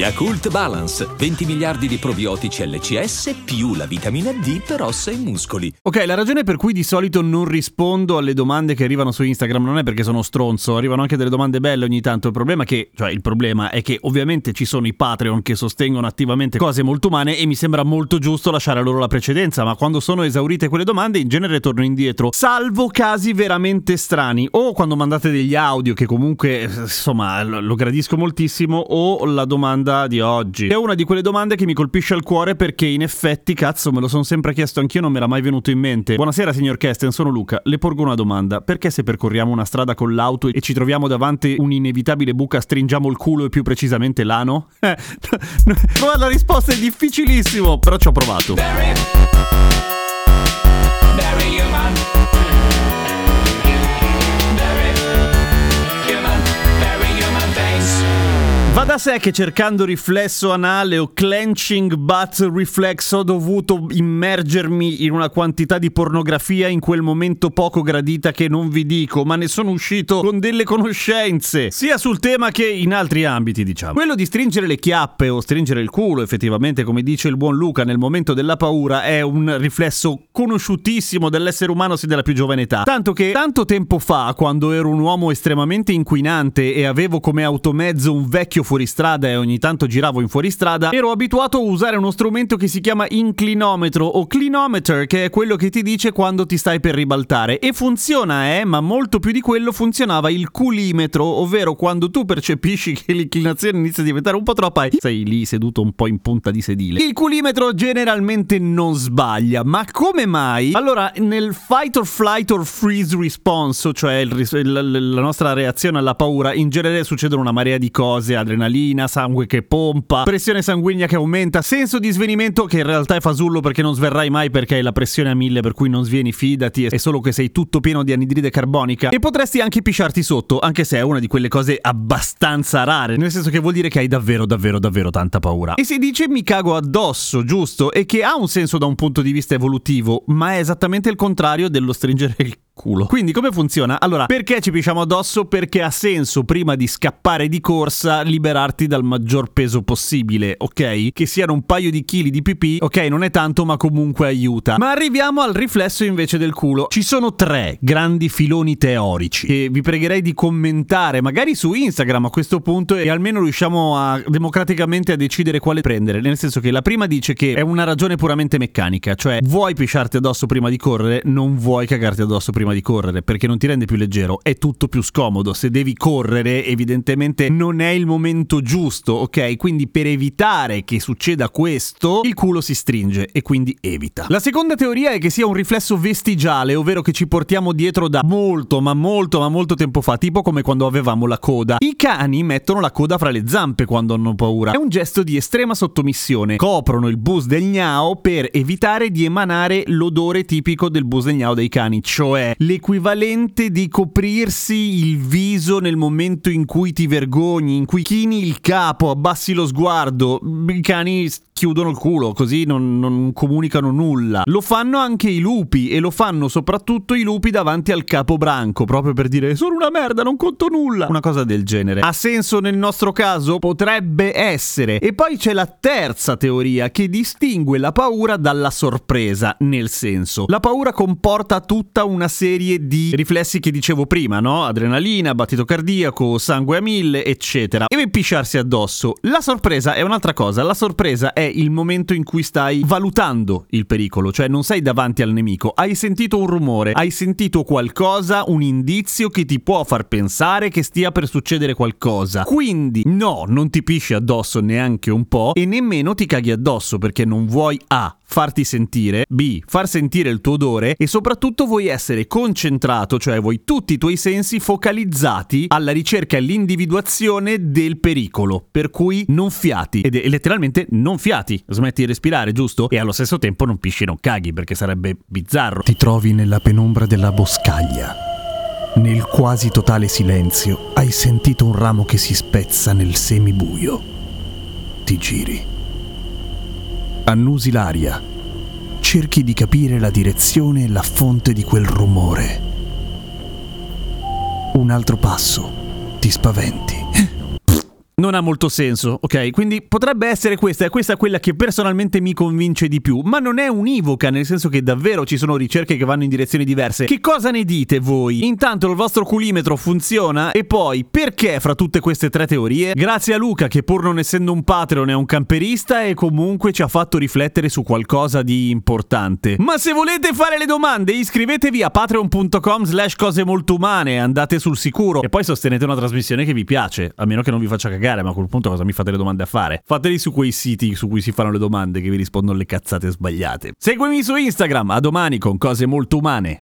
Yakult Balance, 20 miliardi di probiotici LCS più la vitamina D per ossa e muscoli. Ok, la ragione per cui di solito non rispondo alle domande che arrivano su Instagram non è perché sono stronzo, arrivano anche delle domande belle ogni tanto. Il problema che, cioè il problema è che ovviamente ci sono i Patreon che sostengono attivamente cose molto umane e mi sembra molto giusto lasciare loro la precedenza, ma quando sono esaurite quelle domande in genere torno indietro, salvo casi veramente strani o quando mandate degli audio che comunque insomma lo gradisco moltissimo o la domanda di oggi. È una di quelle domande che mi colpisce al cuore perché in effetti, cazzo, me lo sono sempre chiesto anch'io, non me era mai venuto in mente. Buonasera signor Kesten, sono Luca. Le porgo una domanda. Perché se percorriamo una strada con l'auto e ci troviamo davanti un'inevitabile buca stringiamo il culo e più precisamente l'ano? Eh, la risposta è difficilissimo, però ci ho provato. Very, very human. Va da sé che cercando riflesso anale o clenching butt reflex ho dovuto immergermi in una quantità di pornografia in quel momento poco gradita che non vi dico, ma ne sono uscito con delle conoscenze, sia sul tema che in altri ambiti, diciamo. Quello di stringere le chiappe o stringere il culo, effettivamente, come dice il buon Luca, nel momento della paura è un riflesso conosciutissimo dell'essere umano sin dalla più giovane età. Tanto che tanto tempo fa, quando ero un uomo estremamente inquinante e avevo come automezzo un vecchio fuoristrada e ogni tanto giravo in fuoristrada, ero abituato a usare uno strumento che si chiama inclinometro o clinometer, che è quello che ti dice quando ti stai per ribaltare. E funziona, eh, ma molto più di quello funzionava il culimetro, ovvero quando tu percepisci che l'inclinazione inizia a diventare un po' troppa e sei lì seduto un po' in punta di sedile. Il culimetro generalmente non sbaglia, ma come mai? Allora, nel fight or flight or freeze response, cioè il ris- la, nostra reazione alla paura, in genere succedono una marea di cose, adrenalina, sangue che pompa, pressione sanguigna che aumenta, senso di svenimento che in realtà è fasullo perché non sverrai mai perché hai la pressione a mille per cui non svieni, fidati, è solo che sei tutto pieno di anidride carbonica e potresti anche pisciarti sotto, anche se è una di quelle cose abbastanza rare, nel senso che vuol dire che hai davvero davvero davvero tanta paura. E si dice mi cago addosso, giusto? E che ha un senso da un punto di vista evolutivo, ma è esattamente il contrario dello stringere il culo. Quindi come funziona? Allora, perché ci pisciamo addosso? Perché ha senso prima di scappare di corsa liberarti dal maggior peso possibile, ok? Che siano un paio di chili di pipì, ok, non è tanto ma comunque aiuta. Ma arriviamo al riflesso invece del culo. Ci sono tre grandi filoni teorici che vi pregherei di commentare magari su Instagram a questo punto e almeno riusciamo a democraticamente a decidere quale prendere. Nel senso che la prima dice che è una ragione puramente meccanica, cioè vuoi pisciarti addosso prima di correre, non vuoi cagarti addosso prima di correre perché non ti rende più leggero, è tutto più scomodo. Se devi correre, evidentemente non è il momento giusto, ok? Quindi per evitare che succeda questo, il culo si stringe e quindi evita. La seconda teoria è che sia un riflesso vestigiale, ovvero che ci portiamo dietro da molto, ma molto, ma molto tempo fa, tipo come quando avevamo la coda. I cani mettono la coda fra le zampe quando hanno paura. È un gesto di estrema sottomissione. Coprono il bus del gnao per evitare di emanare l'odore tipico del bus del gnao dei cani, cioè l'equivalente di coprirsi il viso nel momento in cui ti vergogni, in cui chini il capo, abbassi lo sguardo. I cani chiudono il culo, così non, non comunicano nulla. Lo fanno anche i lupi e lo fanno soprattutto i lupi davanti al capo branco, proprio per dire sono una merda, non conto nulla. Una cosa del genere. Ha senso nel nostro caso? Potrebbe essere. E poi c'è la terza teoria che distingue la paura dalla sorpresa, nel senso, la paura comporta tutta una serie di riflessi che dicevo prima, no? Adrenalina, battito cardiaco, sangue a mille, eccetera. E pisciarsi addosso. La sorpresa è un'altra cosa. La sorpresa è il momento in cui stai valutando il pericolo, cioè non sei davanti al nemico, hai sentito un rumore, hai sentito qualcosa, un indizio che ti può far pensare che stia per succedere qualcosa. Quindi no, non ti pisci addosso neanche un po' e nemmeno ti caghi addosso perché non vuoi A farti sentire, B, far sentire il tuo odore e soprattutto vuoi essere concentrato, cioè vuoi tutti i tuoi sensi focalizzati alla ricerca e all'individuazione del pericolo, per cui non fiati, ed è letteralmente non fiati, smetti di respirare, giusto? E allo stesso tempo non pisci e non caghi perché sarebbe bizzarro. Ti trovi nella penombra della boscaglia Nel quasi totale silenzio hai sentito un ramo che si spezza nel semibuio. Ti giri. Annusi l'aria. Cerchi di capire la direzione e la fonte di quel rumore. Un altro passo. Ti spaventi. Non ha molto senso, ok? Quindi potrebbe essere questa, e questa è quella che personalmente mi convince di più, ma non è univoca, nel senso che davvero ci sono ricerche che vanno in direzioni diverse. Che cosa ne dite voi? Intanto il vostro culimetro funziona e poi perché fra tutte queste tre teorie? Grazie a Luca che pur non essendo un Patreon è un camperista e comunque ci ha fatto riflettere su qualcosa di importante. Ma se volete fare le domande iscrivetevi a patreon.com slash cose molto umane, andate sul sicuro e poi sostenete una trasmissione che vi piace, a meno che non vi faccia cagare ma a quel punto cosa mi fate le domande a fare? Fateli su quei siti su cui si fanno le domande che vi rispondono le cazzate sbagliate. Seguimi su Instagram, a domani con cose molto umane.